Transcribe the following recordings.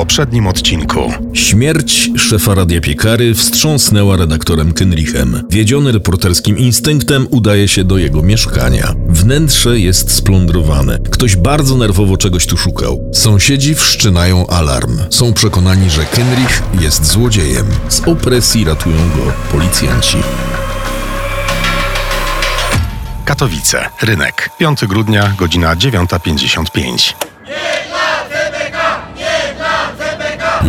poprzednim odcinku. Śmierć szefa Radia Piekary wstrząsnęła redaktorem Kenrichem. Wiedziony reporterskim instynktem udaje się do jego mieszkania. Wnętrze jest splądrowane. Ktoś bardzo nerwowo czegoś tu szukał. Sąsiedzi wszczynają alarm. Są przekonani, że Kenrich jest złodziejem. Z opresji ratują go policjanci. Katowice, rynek. 5 grudnia, godzina 9.55.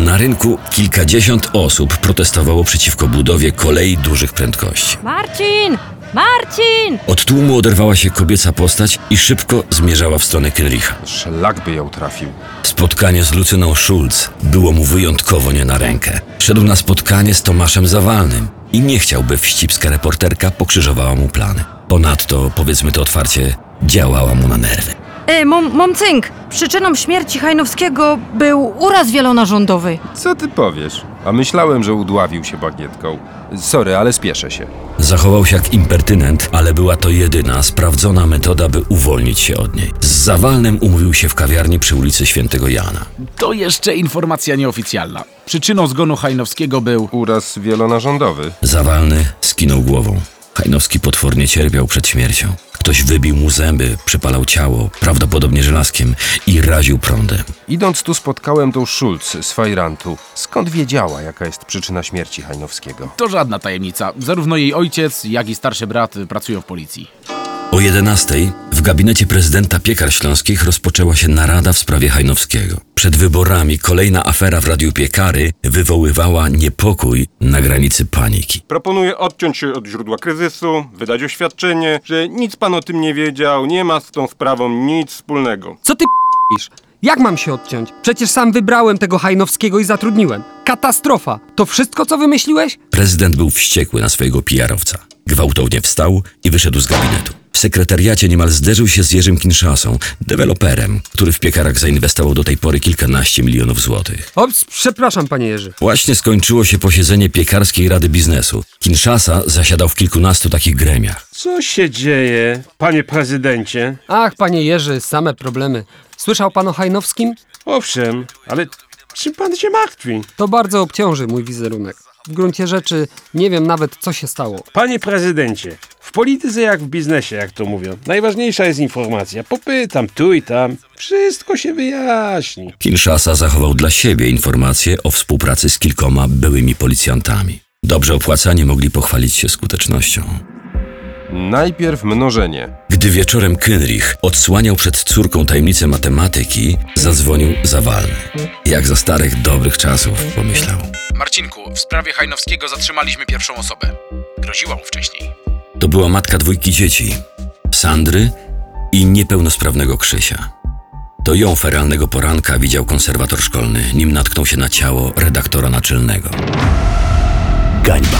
Na rynku kilkadziesiąt osób protestowało przeciwko budowie kolei dużych prędkości. Marcin! Marcin! Od tłumu oderwała się kobieca postać i szybko zmierzała w stronę Kenricha. Szlak by ją trafił. Spotkanie z Lucyną Schulz było mu wyjątkowo nie na rękę. Szedł na spotkanie z Tomaszem Zawalnym i nie chciałby wścibska reporterka pokrzyżowała mu plany. Ponadto, powiedzmy to otwarcie, działała mu na nerwy. E, mom, mom cynk! Przyczyną śmierci Hajnowskiego był uraz wielonarządowy. Co ty powiesz? A myślałem, że udławił się bagietką. Sorry, ale spieszę się. Zachował się jak impertynent, ale była to jedyna sprawdzona metoda, by uwolnić się od niej. Z Zawalnym umówił się w kawiarni przy ulicy Świętego Jana. To jeszcze informacja nieoficjalna. Przyczyną zgonu Hajnowskiego był... Uraz wielonarządowy. Zawalny skinął głową. Hajnowski potwornie cierpiał przed śmiercią. Ktoś wybił mu zęby, przypalał ciało, prawdopodobnie żelazkiem i raził prądem. Idąc tu spotkałem tą Schulz z Fajrantu. Skąd wiedziała, jaka jest przyczyna śmierci Hajnowskiego? To żadna tajemnica. Zarówno jej ojciec, jak i starszy brat pracują w policji. O 11 w gabinecie prezydenta Piekar Śląskich rozpoczęła się narada w sprawie Hajnowskiego. Przed wyborami kolejna afera w Radiu Piekary wywoływała niepokój na granicy paniki. Proponuję odciąć się od źródła kryzysu, wydać oświadczenie, że nic pan o tym nie wiedział, nie ma z tą sprawą nic wspólnego. Co ty p***isz? Jak mam się odciąć? Przecież sam wybrałem tego Hajnowskiego i zatrudniłem. Katastrofa! To wszystko, co wymyśliłeś? Prezydent był wściekły na swojego PR-owca. Gwałtownie wstał i wyszedł z gabinetu. Sekretariacie niemal zderzył się z Jerzym Kinszasą, deweloperem, który w piekarach zainwestował do tej pory kilkanaście milionów złotych. Ops, przepraszam, panie Jerzy. Właśnie skończyło się posiedzenie piekarskiej Rady Biznesu. Kinszasa zasiadał w kilkunastu takich gremiach. Co się dzieje, panie prezydencie? Ach, panie Jerzy, same problemy. Słyszał pan o Hajnowskim? Owszem, ale czym pan się martwi? To bardzo obciąży mój wizerunek. W gruncie rzeczy nie wiem nawet, co się stało. Panie prezydencie, w polityce jak w biznesie, jak to mówią, najważniejsza jest informacja. Popytam tu i tam, wszystko się wyjaśni. Kinshasa zachował dla siebie informacje o współpracy z kilkoma byłymi policjantami. Dobrze opłacani mogli pochwalić się skutecznością. Najpierw mnożenie. Gdy wieczorem Kynrich odsłaniał przed córką tajemnicę matematyki, zadzwonił zawalny. Jak za starych, dobrych czasów, pomyślał. Marcinku, w sprawie Hajnowskiego zatrzymaliśmy pierwszą osobę. Groziła mu wcześniej. To była matka dwójki dzieci, Sandry i niepełnosprawnego Krzysia. To ją feralnego poranka widział konserwator szkolny, nim natknął się na ciało redaktora naczelnego. Gańba.